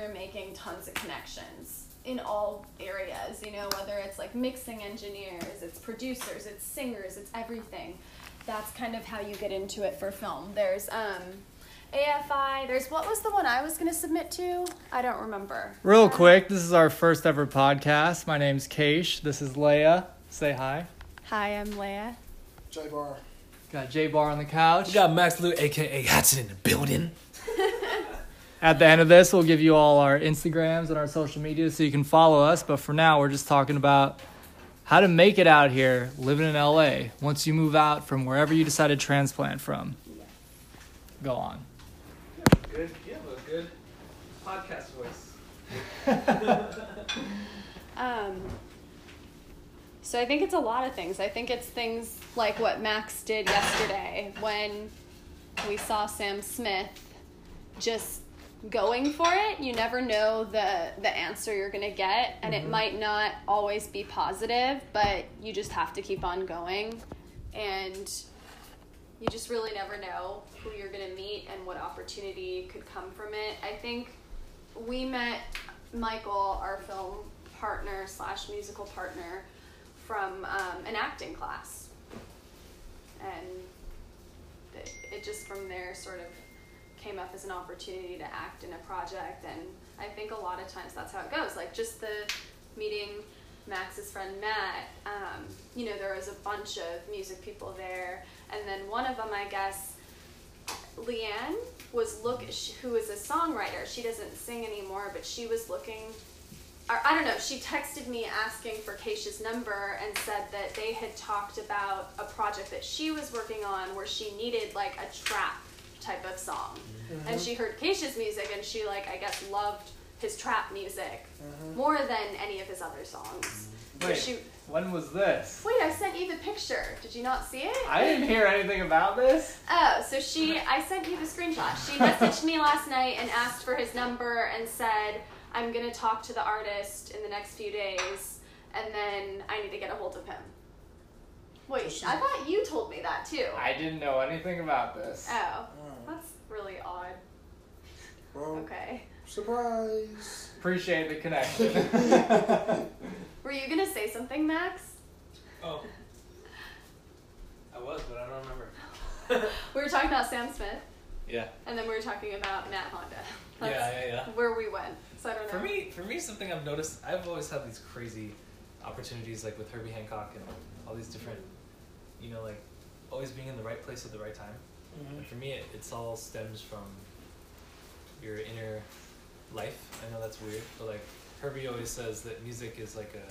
you're making tons of connections in all areas, you know, whether it's like mixing engineers, it's producers, it's singers, it's everything. That's kind of how you get into it for film. There's um, AFI, there's what was the one I was going to submit to? I don't remember. Real quick, this is our first ever podcast. My name's Keish. This is Leia. Say hi. Hi, I'm Leia. J Bar. Got J Bar on the couch. We got Max Lou, aka Hatson, in the building. At the end of this, we'll give you all our Instagrams and our social media so you can follow us. But for now, we're just talking about how to make it out here living in LA once you move out from wherever you decide to transplant from. Go on. Good, you have a good podcast voice. Um, so I think it's a lot of things. I think it's things like what Max did yesterday when we saw Sam Smith just going for it. You never know the the answer you're going to get and it might not always be positive, but you just have to keep on going and you just really never know who you're going to meet and what opportunity could come from it. I think we met Michael, our film partner slash musical partner, from um, an acting class, and it, it just from there sort of came up as an opportunity to act in a project. And I think a lot of times that's how it goes. Like just the meeting Max's friend Matt. Um, you know, there was a bunch of music people there, and then one of them, I guess. Leanne was look who is a songwriter. She doesn't sing anymore, but she was looking. Or, I don't know. She texted me asking for Keisha's number and said that they had talked about a project that she was working on where she needed like a trap type of song, mm-hmm. and she heard Keisha's music and she like I guess loved his trap music mm-hmm. more than any of his other songs. Mm-hmm. So Wait, she, when was this? wait, I sent you the picture. Did you not see it? I didn't hear anything about this. Oh, so she, I sent you the screenshot. She messaged me last night and asked for his number and said, I'm going to talk to the artist in the next few days and then I need to get a hold of him. Wait, I thought you told me that too. I didn't know anything about this. Oh, hmm. that's really odd. Well, Okay. surprise. Appreciate the connection. Were you going to say something, Max? Oh. I was, but I don't remember. We were talking about Sam Smith Yeah. and then we were talking about Matt Honda. Yeah, That's yeah, yeah. where we went. So I don't know. For me, for me, something I've noticed, I've always had these crazy opportunities, like with Herbie Hancock and all these different, you know, like always being in the right place at the right time. Mm-hmm. And for me, it it's all stems from your inner life. I know that's weird, but like Herbie always says that music is like a,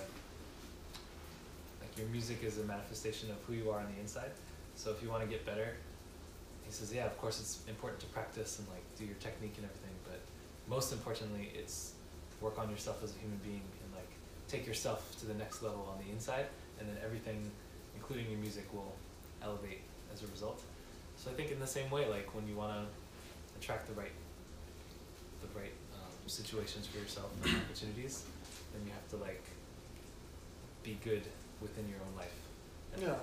like your music is a manifestation of who you are on the inside. So if you want to get better, he says, yeah, of course it's important to practice and like do your technique and everything, but most importantly, it's work on yourself as a human being and like take yourself to the next level on the inside, and then everything, including your music, will elevate as a result. So I think in the same way, like when you want to attract the right, the right um, situations for yourself and opportunities, then you have to like be good within your own life and Yeah.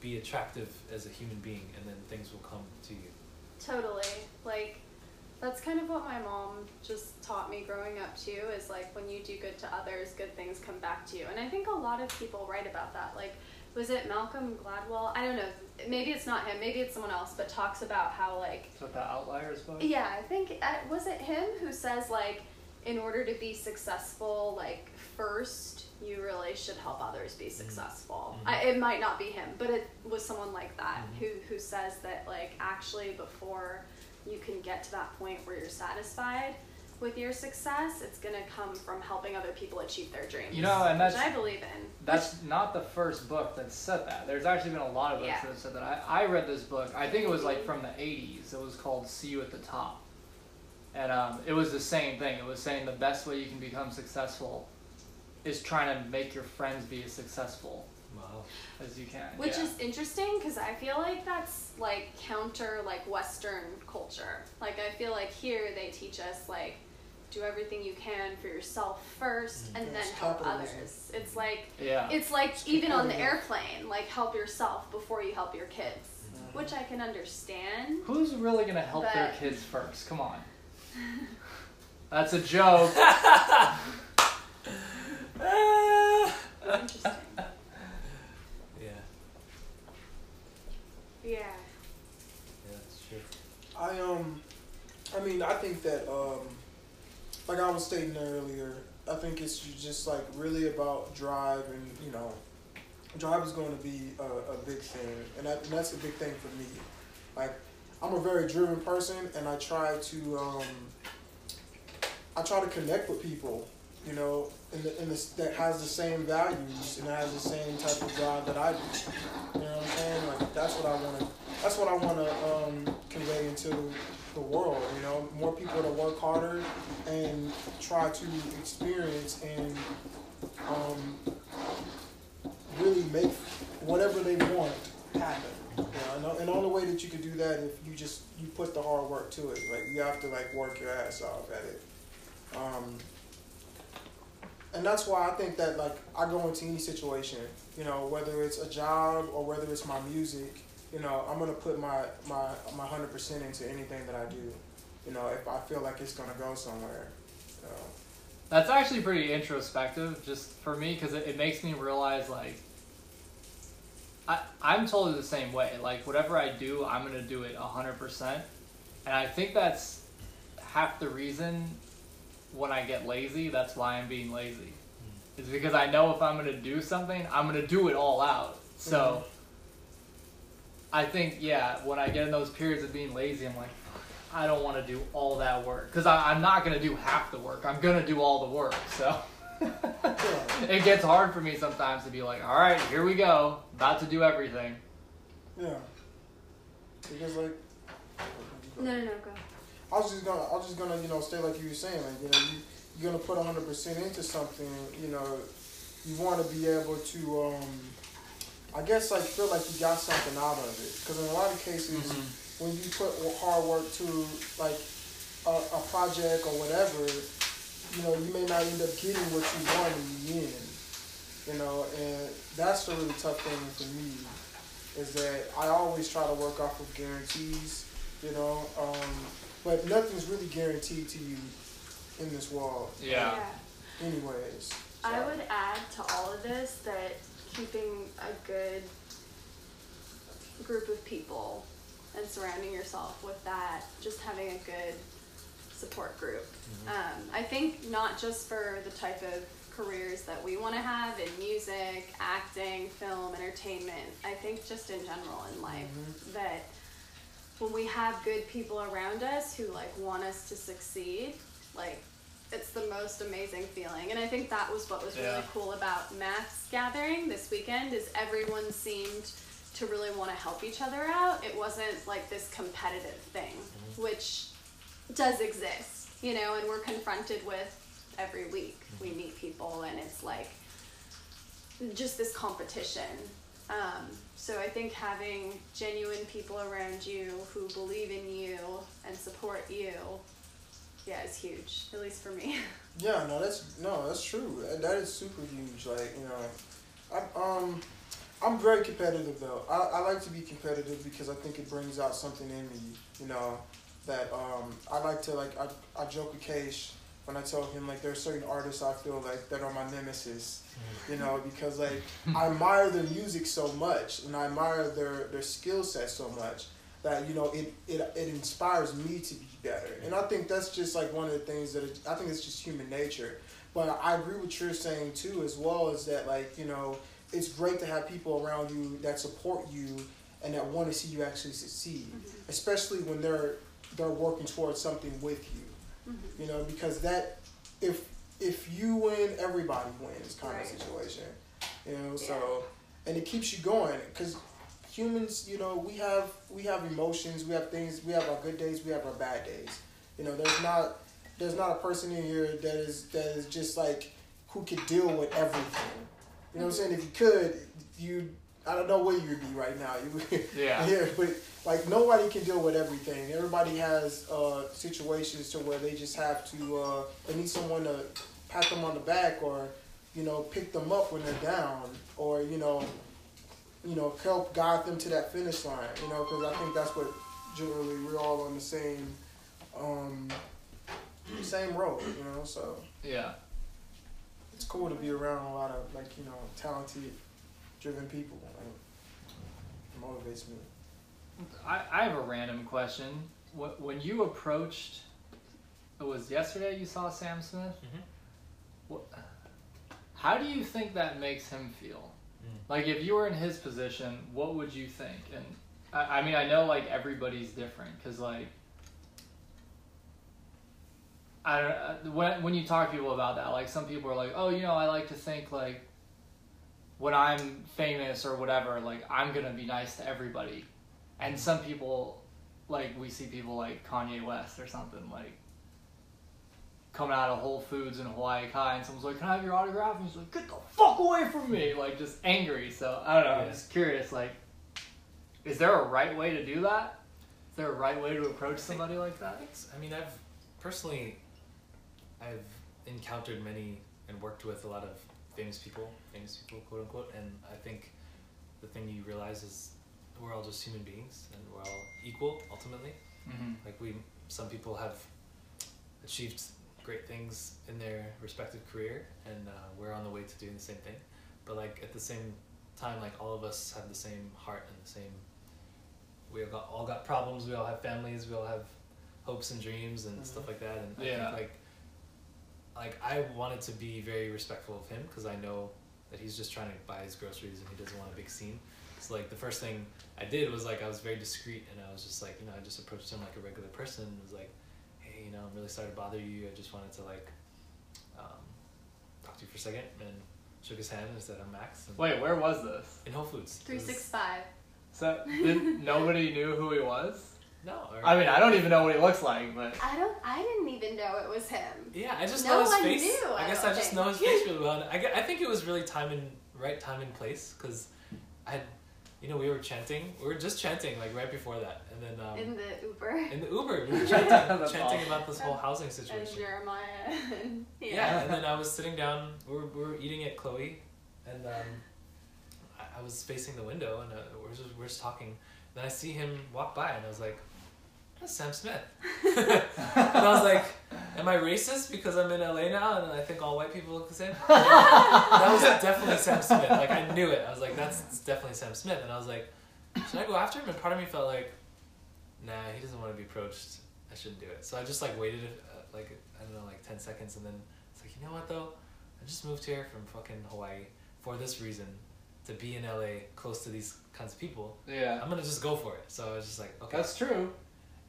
be attractive as a human being, and then things will come to you. Totally. Like that's kind of what my mom just taught me growing up too is like when you do good to others, good things come back to you. And I think a lot of people write about that. Like was it Malcolm Gladwell? I don't know. Maybe it's not him, maybe it's someone else, but talks about how like Is that the Outliers book? yeah, I think uh, was it him who says like in order to be successful, like first you really should help others be successful. Mhm. I, it might not be him, but it was someone like that Mhm. who who says that like actually before you can get to that point where you're satisfied with your success, it's gonna come from helping other people achieve their dreams. You know, and that's- which I believe in. That's not the first book that said that. There's actually been a lot of books Yeah. that have said that. I, I read this book. I think it was like from the 80s. It was called See You at the Top. And um, it was the same thing. It was saying the best way you can become successful is trying to make your friends be as successful Wow. as you can. Which yeah. is interesting because I feel like that's like counter like Western culture. Like I feel like here they teach us like do everything you can for yourself first and Yeah, then help capitalism. others. It's like Yeah. it's like even on the competitive. airplane, like help yourself before you help your kids. Which I can understand. Who's really gonna help their kids first? Come on. That's a joke. Interesting. Yeah, Yeah. yeah, that's true. I um, I mean, I think that um, like I was stating earlier, I think it's just like really about drive, and you know, drive is going to be a, a big thing, and, that, and that's a big thing for me. Like, I'm a very driven person, and I try to um, I try to connect with people, you know, in the, in the, that has the same values and has the same type of drive that I do. You know what I'm saying? Like that's what I want to. That's what I want to um, convey into the world. You know, more people to work harder and try to experience and um, really make whatever they want happen. You know, and the- only way that you can do that if you just you put the hard work to it. Like you have to like work your ass off at it. Um, and that's why I think that like I go into any situation, you know, whether it's a job or whether it's my music, you know, I'm gonna put my my my hundred percent into anything that I do. You know, if I feel like it's gonna go somewhere. So, That's actually pretty introspective, just for me, because it, it makes me realize like I I'm totally the same way. Like whatever I do, I'm gonna do it hundred percent, and I think that's half the reason when I get lazy. That's why I'm being lazy. Hmm. Is because I know if I'm gonna do something, I'm gonna do it all out. So. Mm-hmm. I think yeah, when I get in those periods of being lazy, I'm like, I don't want to do all that work because I'm not gonna do half the work. I'm gonna do all the work. So it gets hard for me sometimes to be like, all right, here we go, about to do everything. yeah. Because like. No, no, no, go. I was just gonna, I was just gonna, you know, stay like you were saying, like you know, you you're gonna put hundred percent into something, you know, you want to be able to, um, I guess, like feel like you got something out of it, because in a lot of cases, Mm-hmm. when you put hard work to like a, a project or whatever, you know, you may not end up getting what you want in the end, you know, and that's the really tough thing for me, is that I always try to work off of guarantees, you know, um, but nothing's really guaranteed to you in this world. Yeah. Anyways. I would add to all of this that keeping a good group of people and surrounding yourself with that, just having a good support group. Um, I think not just for the type of careers that we want to have in music, acting, film, entertainment. I think just in general in life that when we have good people around us who like want us to succeed, like it's the most amazing feeling. And I think that was what was really cool about Matt's gathering this weekend is everyone seemed to really want to help each other out. It wasn't like this competitive thing, which does exist, you know, and we're confronted with every week. We meet people and it's like just this competition. Um, so I think having genuine people around you who believe in you and support you, yeah, is huge. At least for me. Yeah, no, that's no, that's true. That- That is super huge. Like you know, I um, I'm very competitive though. I, I like to be competitive because I think it brings out something in me. You know, that um, I like to like I, I joke with Keish when I tell him like there are certain artists I feel like that are my nemesis. You know, because like I admire their music so much and I admire their their skill set so much that you know it, it it inspires me to be better. And i think that's just like one of the things that it, i think it's just human nature. But i agree with you're saying too as well as that like you know it's great to have people around you that support you and that want to see you actually succeed mm-hmm. especially when they're they're working towards something with you. Mm-hmm. You know because that if if you win everybody wins kind Right. of situation you know so and it keeps you going because humans you know we have we have emotions we have things we have our good days we have our bad days. You know there's not there's not a person in here that is that is just like who could deal with everything. You know what i'm saying? If you could you i don't know where you'd be right now. You Yeah. yeah but like nobody can deal with everything. Everybody has uh situations to where they just have to uh they need someone to pat them on the back or you know pick them up when they're down or you know you know, help guide them to that finish line. You know, because I think that's what generally we're all on the same, um, same road, you know. So Yeah. it's cool to be around a lot of like you know talented, driven people. Like, it motivates me. I, I have a random question. Wh- When you approached, it was yesterday you saw Sam Smith? Mhm. What, how do you think that makes him feel? Mm. Like, if you were in his position, what would you think? And I, I mean, I know like everybody's different because like. I don't uh, when when you talk to people about that, like some people are like, oh, you know, I like to think like when I'm famous or whatever, like I'm gonna be nice to everybody, and some people, like we see people like Kanye West or something like coming out of Whole Foods in Hawaii Kai, and someone's like, "Can I have your autograph?" And he's like, "Get the fuck away from me!" Like just angry. So I don't know. I'm just curious. Like, is there a right way to do that? Is there a right way to approach somebody like that? I mean, I've personally, I've encountered many and worked with a lot of famous people, famous people, quote unquote, and I think the thing you realize is we're all just human beings and we're all equal ultimately. Mm-hmm. Like we, some people have achieved great things in their respective career, and uh, we're on the way to doing the same thing. But like at the same time, like all of us have the same heart and the same. We all got all got problems. We all have families. We all have hopes and dreams and stuff like that. And I think like, like I wanted to be very respectful of him because I know that he's just trying to buy his groceries and he doesn't want a big scene. So like the first thing I did was like I was very discreet and I was just like you know I just approached him like a regular person and was like, hey you know I'm really sorry to bother you. I just wanted to like um, talk to you for a second and shook his hand and said I'm Max. And Wait, where was this? in Whole Foods. It Three was- So did, nobody knew who he was. No. Or, I mean, I don't even know what he looks like, but I don't. I didn't even know it was him. Yeah, I just No know his one face. knew, I I guess don't I just think. know his face really well. I, gue- I think it was really time and right time and place because I had, you know, we were chanting. We were just chanting like right before that, and then um, in the Uber. in the Uber we were chanting, chanting awesome. about this whole housing and situation. Jeremiah. and- yeah. Yeah, and then I was sitting down. We were, we were eating at Chloe, and um, I, I was facing the window, and uh, we're just we're just talking. Then I see him walk by, and I was like, "That's Sam Smith." and I was like, "Am I racist because I'm in LA now and I think all white people look the same?" that was definitely Sam Smith. Like I knew it. I was like, "That's definitely Sam Smith." And I was like, "Should I go after him?" And part of me felt like, "Nah, he doesn't want to be approached. I shouldn't do it." So I just like waited, uh, like I don't know, like ten seconds, and then it's like, you know what though? I just moved here from fucking Hawaii for this reason, to be in LA close to these kinds of people. yeah, I'm gonna just go for it. So I was just like, okay. that's true.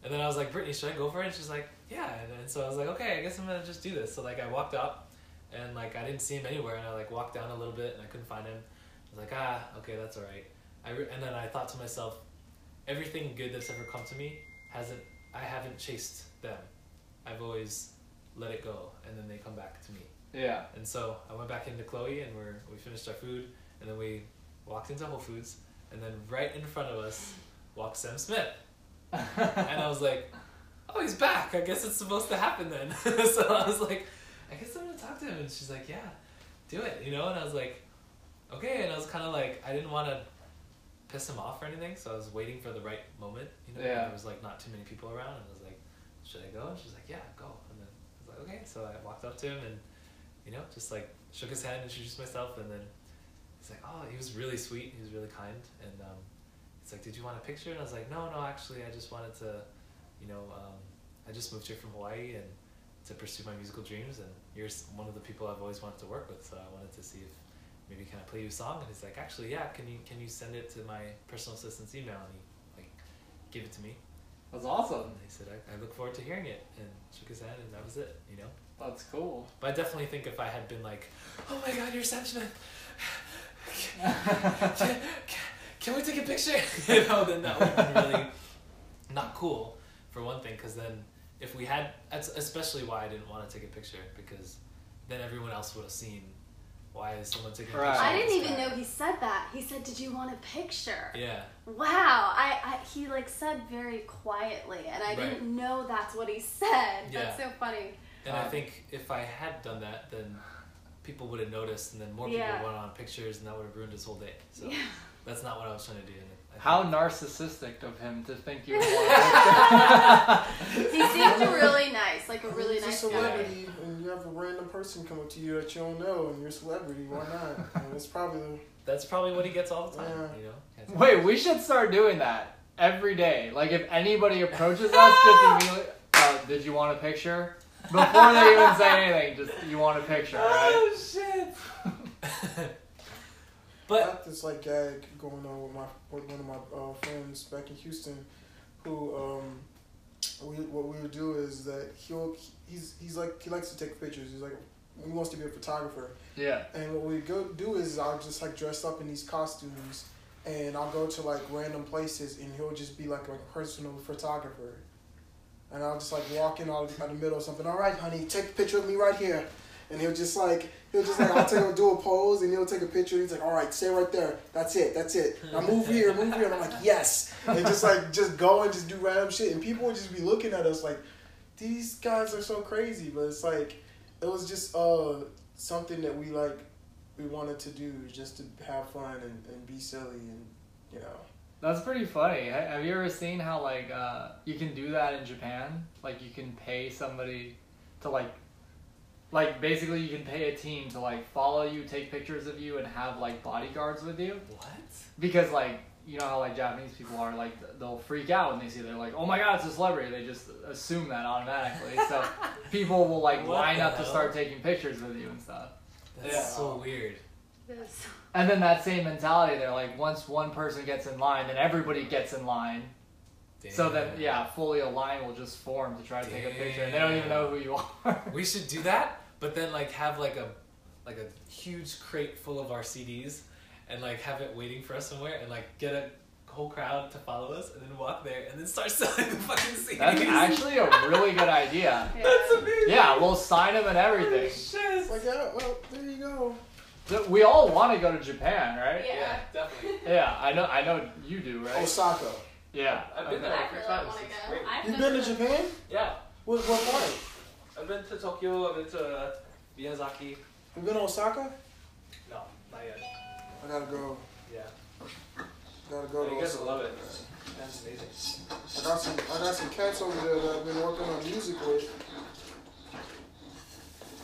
And then I was like, Brittany, should I go for it? And she's like, yeah. And, and so I was like, okay, I guess I'm gonna just do this. So like I walked up, and like I didn't see him anywhere, and I like walked down a little bit, and I couldn't find him. I was like, ah, okay, that's all right. I re- and then I thought to myself, everything good that's ever come to me hasn't. I haven't chased them. I've always let it go, and then they come back to me. Yeah. And so I went back into Chloe, and we're we finished our food, and then we walked into Whole Foods, and then right in front of us walked Sam Smith, and I was like, "Oh, he's back! I guess it's supposed to happen then." so I was like, "I guess I'm gonna talk to him," and she's like, "Yeah, do it," you know. And I was like, "Okay," and I was kind of like, I didn't want to piss him off or anything, so I was waiting for the right moment, you know. Yeah. There was like not too many people around, and I was like, "Should I go?" And she's like, "Yeah, go." And then I was like, "Okay," so I walked up to him and you know, just like shook his hand, introduced myself, and then he's like, oh, he was really sweet, he was really kind, and um, he's like, did you want a picture? And I was like, no, no, actually, I just wanted to, you know, um, I just moved here from Hawaii and to pursue my musical dreams, and you're one of the people I've always wanted to work with, so I wanted to see if maybe can I play you a song? And he's like, actually, yeah, can you can you send it to my personal assistant's email? And he like gave it to me, That's awesome. and he said, I, I look forward to hearing it, and shook his hand, and that was it, you know. That's cool. But I definitely think if I had been like, oh my god, you're Sam Smith. Can, can we take a picture? you know, then that would be really not cool for one thing. Because then if we had, that's especially why I didn't want to take a picture because then everyone else would have seen why is someone taking a picture. I didn't even guy? know he said that. He said, "Did you want a picture?" Yeah, Wow. I, I he like said very quietly, and I Right. didn't know that's what he said. Yeah. That's so funny. and I Um, think if I had done that, then people would have noticed, and then more people Yeah. people went on pictures, and that would have ruined his whole day. So Yeah. That's not what I was trying to do. How narcissistic of him to think you want He seemed really nice, like a really He's nice a guy. celebrity, and you have a random person come up to you that you don't know, and you're a celebrity. Why not? And it's probably the That's probably what he gets all the time. Yeah. You know. Can't to. Wait, we should start doing that every day. Like if anybody approaches us, just immediately, uh, did you want a picture? Before they even say anything, just you want a picture, right? Oh shit. I but got this like gag going on with my with one of my uh, friends back in Houston, who um, we what we would do is that he'll he's he's like he likes to take pictures. He's like he wants to be a photographer, Yeah. and what we go do is I'll just like dress up in these costumes, and I'll go to like random places, and he'll just be like a personal photographer. And I'll just like walk in out of the middle of something. All right, honey, take a picture of me right here. And he'll just like he'll just like I'll take him do a pose and he'll take a picture. And he's like, all right, stay right there. That's it. That's it. Now move here, move here. And I'm like, yes. And just like just go and just do random shit. And people would just be looking at us like, these guys are so crazy. But it's like it was just uh something that we like we wanted to do just to have fun and, and be silly and you know. That's pretty funny. Have you ever seen how like uh, you can do that in Japan? Like you can pay somebody to like, like basically you can pay a team to like follow you, take pictures of you, and have like bodyguards with you. what? Because like you know how like Japanese people are like they'll freak out when they see they're like oh my god it's a celebrity they just assume that automatically so people will like What line the up to start taking pictures with you and stuff. That's Yeah. so weird. Yes. And then that same mentality, they're like, once one person gets in line, then everybody gets in line. So then, yeah, fully a line will just form to try to take a picture, and they don't even know who you are. We should do that, but then like have like a like a huge crate full of our CDs and like have it waiting for us somewhere and like get a whole crowd to follow us and then walk there and then start selling the fucking CDs. That's actually a really good idea. That's amazing. Yeah, we'll sign them and everything. It's like yeah, well there you go. So we all want to go to Japan, right? Yeah. Yeah, definitely. Yeah, I know. I know you do, right? Osaka. Yeah. I've been okay. there. I really want to go. You've been to Japan? Yeah, What what part? I've been to Tokyo. I've been to uh, Miyazaki. You been to Osaka? No, not yet. I gotta go. Yeah, Gotta go to you guys Osaka. will love it. That's amazing. I got some I got some cats over there that I've been working on music with.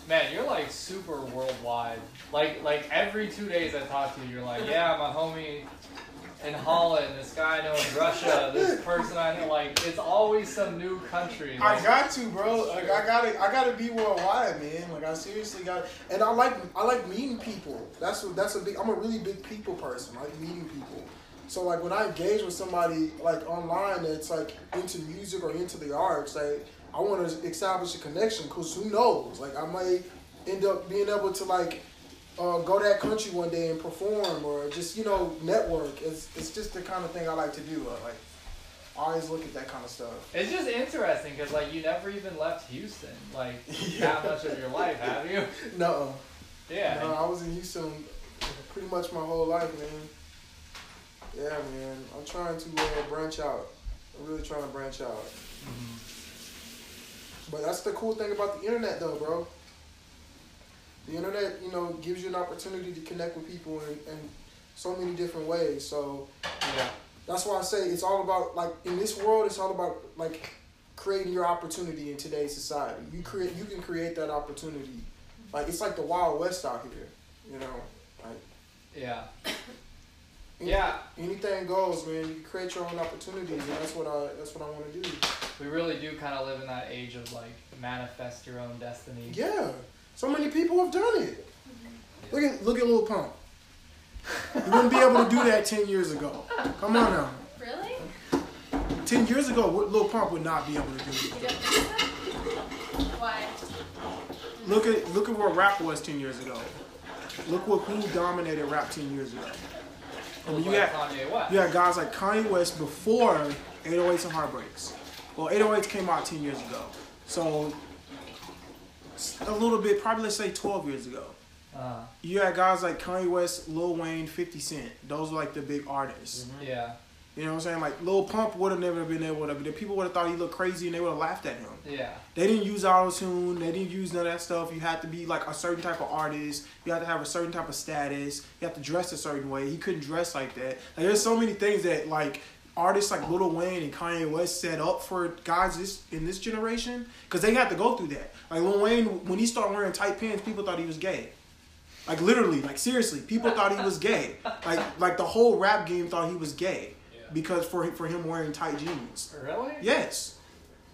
Man, you're like super worldwide. Like like every two days I talk to you, you're like, yeah, my homie in Holland, this guy I know in Russia, this person I know. Like it's always some new country. I got to, bro. Like I gotta, I gotta be worldwide, man. Like I seriously got, and I like, I like meeting people. That's what, that's a big. I'm a really big people person. I like meeting people. So like when I engage with somebody like online that's like into music or into the arts, like I want to establish a connection. Cause who knows? Like I might end up being able to like uh, go to that country one day and perform or just you know network. It's it's just the kind of thing I like to do. I like I always look at that kind of stuff. it's just interesting because like you never even left Houston, like that much of your life, have you? No. Yeah. No, I was in Houston pretty much my whole life, man. Yeah, man. I'm trying to uh, branch out. I'm really trying to branch out. But that's the cool thing about the internet, though, bro. The internet, you know, gives you an opportunity to connect with people in, in so many different ways. So yeah. that's why I say it's all about like in this world, it's all about like creating your opportunity in today's society. You create, you can create that opportunity. Like it's like the Wild West out here, you know. Like Yeah. any- Yeah. anything goes, man. You create your own opportunities, and that's what I that's what I want to do. We really do kind of live in that age of like manifest your own destiny. Yeah, so many people have done it. Look at look at Lil Pump. You wouldn't be able to do that ten years ago. Come on now. Really? Ten years ago, Lil Pump would not be able to do it. don't think so? Why? Look at look at where rap was ten years ago. Look what who dominated rap ten years ago. I mean, you got you had guys like Kanye West before 808s and Heartbreaks. Well, 808s came out ten years ago, so a little bit, probably let's say twelve years ago. Uh, You had guys like Kanye West, Lil Wayne, 50 Cent. Those were like the big artists. yeah. You know what I'm saying? Like Lil Pump would have never been able to. The people would have thought he looked crazy and they would have laughed at him. Yeah. They didn't use auto tune. They didn't use none of that stuff. You had to be like a certain type of artist. You had to have a certain type of status. You have to dress a certain way. He couldn't dress like that. Like there's so many things that like artists like Lil Wayne and Kanye West set up for guys this in this generation because they had to go through that. Like Lil Wayne, when he started wearing tight pants, people thought he was gay. Like literally, like seriously, people thought he was gay. Like like the whole rap game thought he was gay Yeah. because for for him wearing tight jeans. Really? Yes.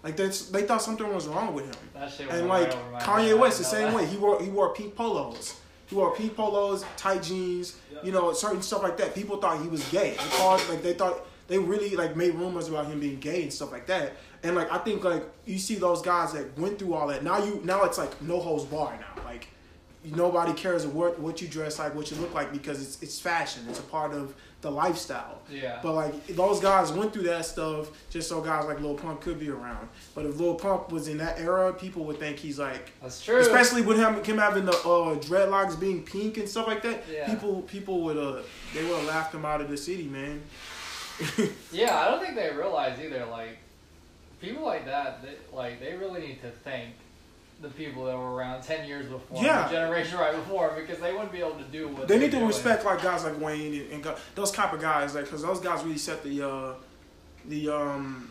Like that's they thought something was wrong with him. That shit And like over my head. Kanye West, the same that. way. He wore he wore pink polos. He wore pink polos, tight jeans, Yep. you know, certain stuff like that. People thought he was gay. They called like they thought they really like made rumors about him being gay and stuff like that. And like I think like you see those guys that went through all that. Now you now it's like no holds bar now. Like nobody cares what what you dress like, what you look like because it's it's fashion. It's a part of the lifestyle. Yeah. But like those guys went through that stuff just so guys like Lil Pump could be around. But if Lil Pump was in that era, people would think he's like That's true. especially with him him having the uh, dreadlocks being pink and stuff like that. Yeah. People people would uh they would have laughed him out of the city, man. Yeah, I don't think they realize either. Like, people like that, they, like they really need to thank the people that were around ten years before, Yeah. the generation right before, because they wouldn't be able to do what they need to doing. respect like guys like Wayne and, and those type of guys, like because those guys really set the uh the um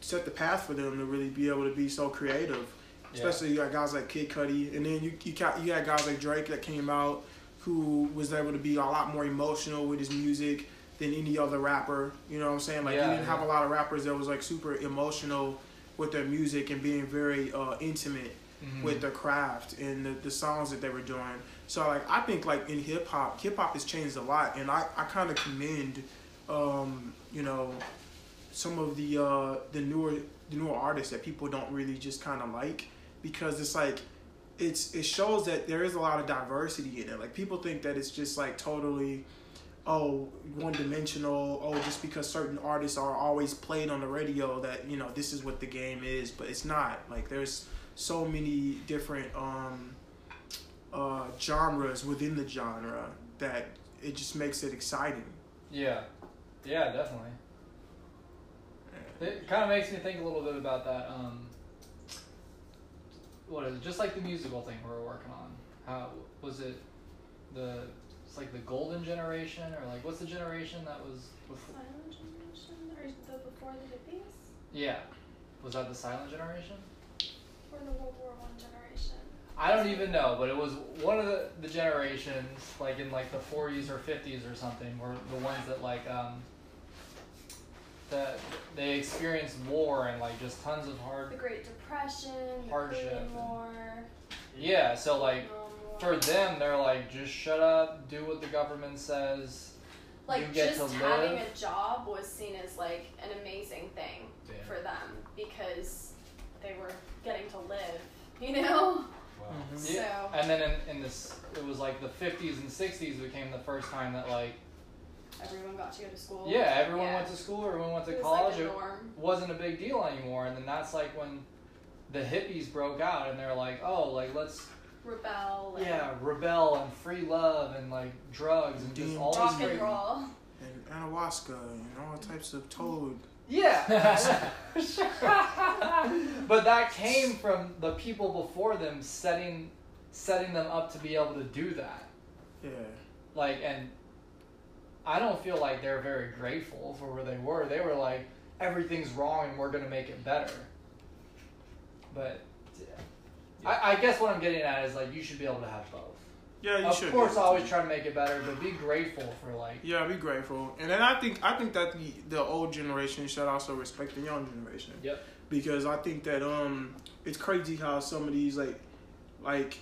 set the path for them to really be able to be so creative. Yeah. Especially you got guys like Kid Cudi, and then you you got you had guys like Drake that came out who was able to be a lot more emotional with his music than any other rapper. You know what I'm saying? Like Yeah, you didn't have a lot of rappers that was like super emotional with their music and being very uh, intimate Mhm. with their craft and the, the songs that they were doing. So like I think like in hip hop, hip hop has changed a lot, and I, I kind of commend, um, you know, some of the uh, the newer the newer artists that people don't really just kind of like because it's like it's it shows that there is a lot of diversity in it. Like people think that it's just like totally oh one dimensional oh just because certain artists are always played on the radio that you know this is what the game is but it's not like there's so many different um uh genres within the genre that it just makes it exciting Yeah, yeah, definitely. It kind of makes me think a little bit about that. Um, what is it? Just like the musical thing we were working on. How was it? The it's like the golden generation, or like what's the generation that was before? Silent generation or the before the hippies Yeah, was that the silent generation? or the World War One generation? I don't even know, but it was one of the, the generations, like in like the 40s or 50s or something, were the ones that like um that they experienced war and like just tons of hard The Great Depression, the Hardship Korean War. yeah. So like. For them, they're like just shut up, do what the government says. like you get just to having live. a job was seen as like an amazing thing Damn. for them because they were getting to live, you know. Wow. Mhm. Yeah. So And then in, in this, it was like the 50s and 60s became the first time that like everyone got to go to school. yeah, everyone Yeah. went to school, everyone went to It was college. like the It- wasn't a big deal anymore and then that's like when the hippies broke out and they're like oh like let's Rebel. And yeah rebel and free love and like drugs and just all Rock these and great roll. and ayahuasca and all types of toad. Yeah. But that came from the people before them setting setting them up to be able to do that. Yeah. Like and i don't feel like they're very grateful for where they were. They were like everything's wrong and we're gonna make it better. But I, I guess what i'm getting at is like you should be able to have both. Yeah you of should Of course always try to make it better but be grateful for like yeah be grateful. And then i think i think that the, the old generation should also respect the young generation. Yep. because i think that um it's crazy how some of these like like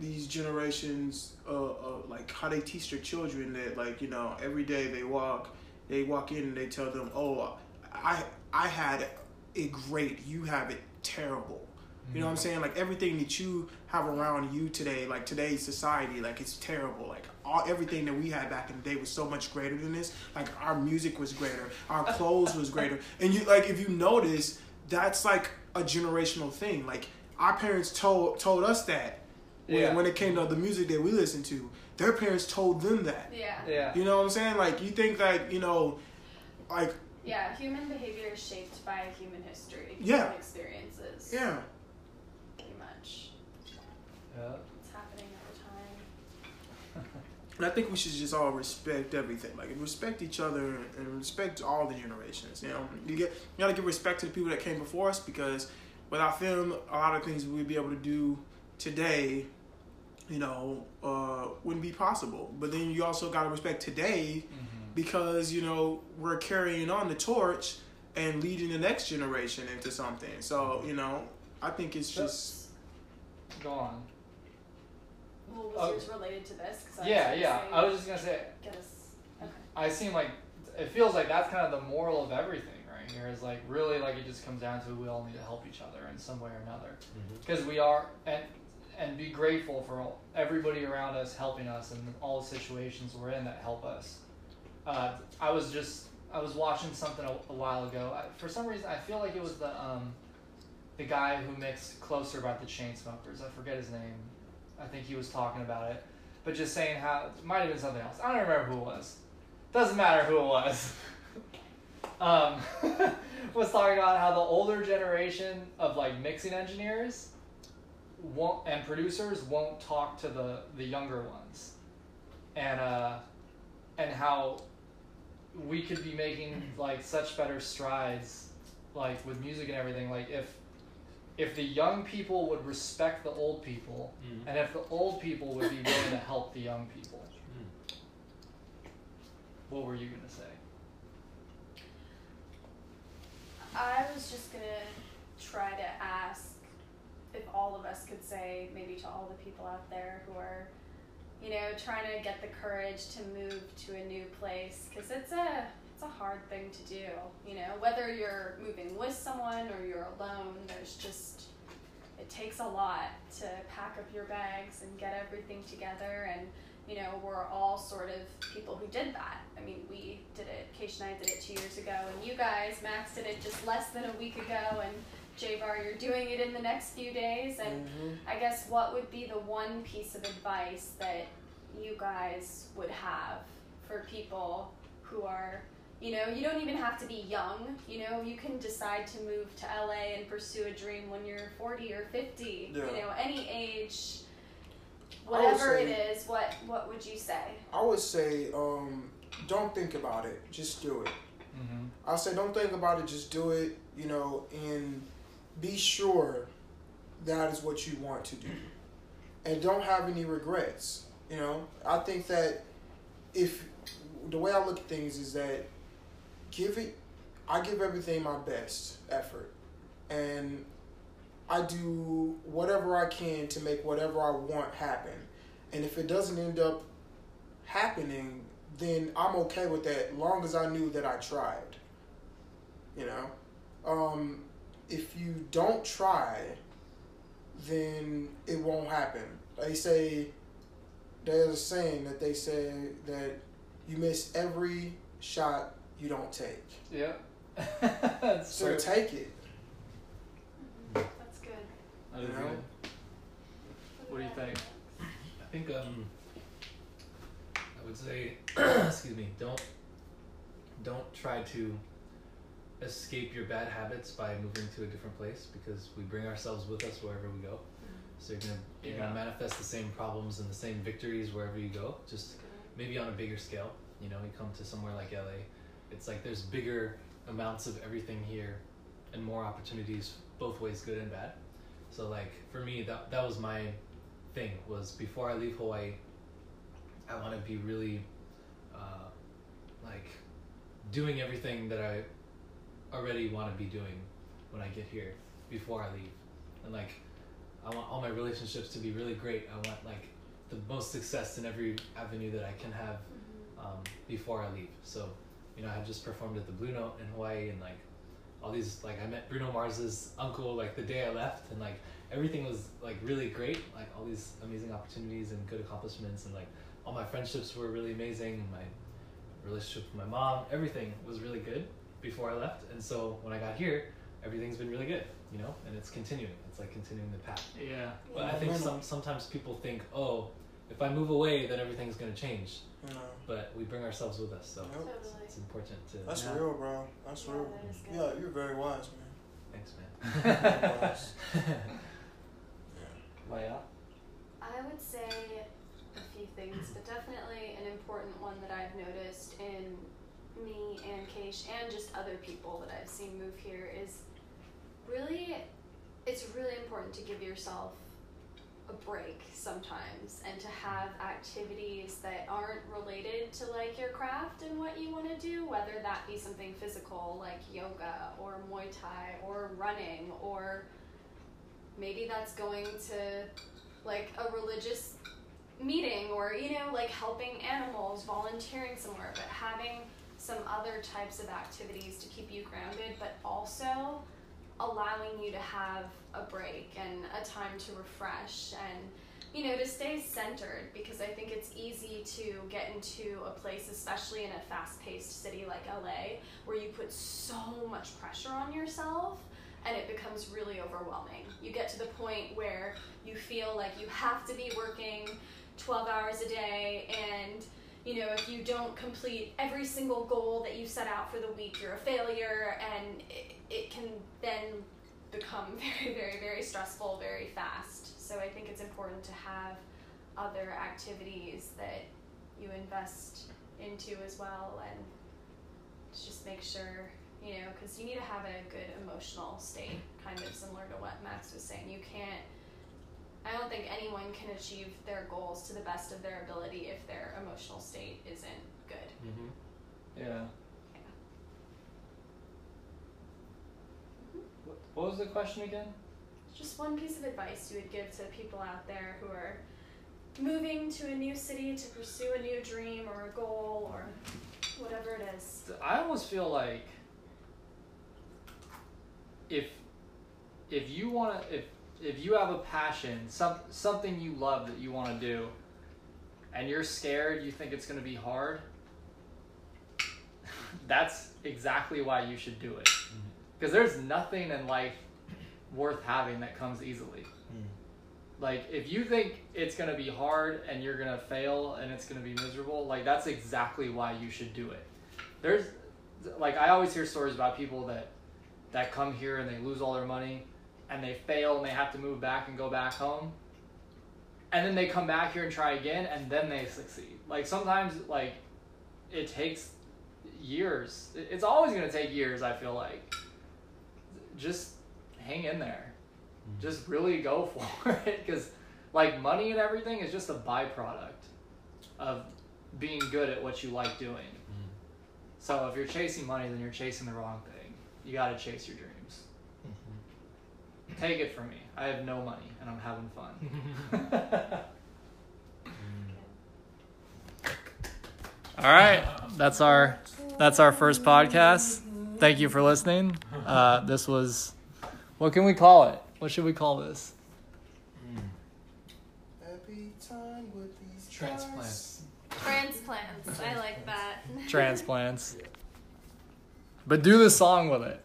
these generations uh, uh like how they teach their children that like you know every day they walk they walk in and they tell them oh i i had it great you have it terrible you know what I'm saying? Like everything that you have around you today, like today's society, like it's terrible. Like all everything that we had back in the day was so much greater than this. Like our music was greater, our clothes was greater. And you like if you notice, that's like a generational thing. Like our parents told told us that when, Yeah. when it came to the music that we listened to. Their parents told them that. Yeah. yeah You know what I'm saying? Like you think that, you know, like Yeah, human behavior is shaped by human history Yeah. and experiences. yeah. Pretty. Yeah. It's happening all the time. And I think we should just all respect everything, like respect each other and respect all the generations. You know, mm-hmm. you get you gotta give respect to the people that came before us because without them, a lot of things we'd be able to do today, you know, uh, wouldn't be possible. But then you also gotta respect today mm-hmm. because you know we're carrying on the torch and leading the next generation into something. So mm-hmm. you know, I think it's just Go on. Well, was Oh. yours related to this? 'Cause I Yeah, gonna yeah. say, I was just gonna say, Get us. Okay. I seem like it feels like that's kind of the moral of everything right here. Is like really like it just comes down to we all need to help each other in some way or another because we are and and be grateful for all, everybody around us helping us and all the situations we're in that help us. Uh, I was just I was watching something a, a while ago. I, for some reason, I feel like it was the um, the guy who mixed "Closer" about the Chainsmokers. I forget his name. I think he was talking about it, but just saying how it might have been something else. I don't remember who it was. Doesn't matter who it was. um, was talking about how the older generation of like mixing engineers won't and producers won't talk to the the younger ones, and uh, and how we could be making like such better strides like with music and everything like if if the young people would respect the old people Mhm. and if the old people would be willing to help the young people Mm. what were you going to say I was just gonna try to ask if all of us could say, maybe to all the people out there who are, you know, trying to get the courage to move to a new place, because it's a it's a hard thing to do. You know, whether you're moving with someone or you're alone, there's just it takes a lot to pack up your bags and get everything together and you know we're all sort of people who did that i mean we did it Keish and i did it two years ago and you guys max did it just less than a week ago and j-bar you're doing it in the next few days and Mhm. i guess what would be the one piece of advice that you guys would have for people who are you know you don't even have to be young you know you can decide to move to la and pursue a dream when you're 40 or 50 Yeah. you know any age whatever it say- is what what would you say I would say, um, don't think about it. Just do it. mm-hmm. I say, don't think about it. Just do it. You know, and be sure that is what you want to do, and don't have any regrets. You know, I think that if the way I look at things is that give it, I give everything my best effort, and I do whatever I can to make whatever I want happen. And if it doesn't end up happening, then I'm okay with that, long as I knew that I tried. You know, um, if you don't try, then it won't happen. They say there's a saying that they say that you miss every shot you don't take. yeah That's So true. take it. that's good That is you know? good. what do you think I think um, I would say, excuse me, don't don't try to escape your bad habits by moving to a different place because we bring ourselves with us wherever we go. So you're gonna you're Yeah. gonna manifest the same problems and the same victories wherever you go. Just maybe on a bigger scale. You know, you come to somewhere like LA, it's like there's bigger amounts of everything here and more opportunities both ways, good and bad. So like for me, that that was my thing was before I leave Hawaii, I want to be really uh, like doing everything that I already want to be doing when I get here before I leave, and like I want all my relationships to be really great. I want like the most success in every avenue that I can have um, before I leave. So, you know, I had just performed at the Blue Note in Hawaii, and like all these, like I met Bruno Mars's uncle like the day I left, and like everything was like really great. Like all these amazing opportunities and good accomplishments, and like all my friendships were really amazing, and my relationship with my mom, everything was really good before I left. And so when I got here, everything's been really good, you know, and it's continuing. It's like continuing the path. yeah But I think some sometimes people think, oh, if I move away, then everything's gonna change. You know, But we bring ourselves with us, so Yep. Totally. it's important to. that's Yeah. real, bro. That's Yeah, real. that is good. Yeah, you're very wise, man. Thanks, man. wise. Maya? I would say a few things, but definitely an important one that I've noticed in me and Keish and just other people that I've seen move here is really, it's really important to give yourself a break sometimes and to have activities that aren't related to like your craft and what you want to do, whether that be something physical like yoga or Muay Thai or running or maybe that's going to like a religious meeting or you know like helping animals volunteering somewhere but having some other types of activities to keep you grounded but also allowing you to have a break and a time to refresh and you know to stay centered because i think it's easy to get into a place especially in a fast-paced city like la where you put so much pressure on yourself and it becomes really overwhelming. You get to the point where you feel like you have to be working 12 hours a day and you know if you don't complete every single goal that you set out for the week you're a failure and it can then become very very very stressful very fast so i think it's important to have other activities that you invest into as well and just make sure you know because you need to have a good emotional state kind of similar to what max was saying you can't I don't think anyone can achieve their goals to the best of their ability if their emotional state isn't good. Mm-hmm. Yeah. What- What was the question again? Just one piece of advice you would give to people out there who are moving to a new city to pursue a new dream or a goal or whatever it is. I almost feel like if if you want to if if you have a passion, some something you love that you want to do, and you're scared, you think it's going to be hard. That's exactly why you should do it. Mm-hmm. Because there's nothing in life worth having that comes easily. Hmm. Like if you think it's going to be hard and you're going to fail and it's going to be miserable, like that's exactly why you should do it. There's like I always hear stories about people that that come here and they lose all their money and they fail and they have to move back and go back home. And then they come back here and try again and then they succeed. Like sometimes like it takes years. It's always going to take years, I feel like. Just hang in there. Mm-hmm. Just really go for it cuz like money and everything is just a byproduct of being good at what you like doing. Mm-hmm. So if you're chasing money, then you're chasing the wrong thing. You got to chase your dreams. Mm-hmm. Take it from me. I have no money and I'm having fun. All right, that's our that's our first podcast. Thank you for listening. Uh, this was what can we call it? What should we call this? Happy time with these Transplants. Transplants. I like that. Transplants. But do the song with it.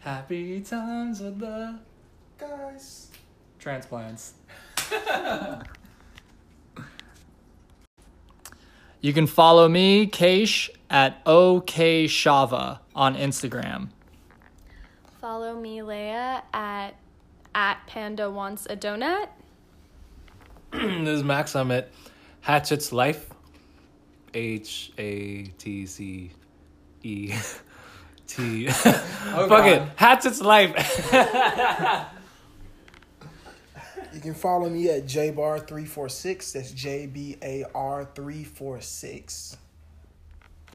Happy times with the guys. transplants. you can follow me, Keish, at OKShava on Instagram. Follow me, Leia, at at Panda Wants a Donut. this is Max. I'm at Hatchet's Life. H A T C E T. Fuck it. Hatchet's Life. You can follow me at jbar346. That's J B A R 346.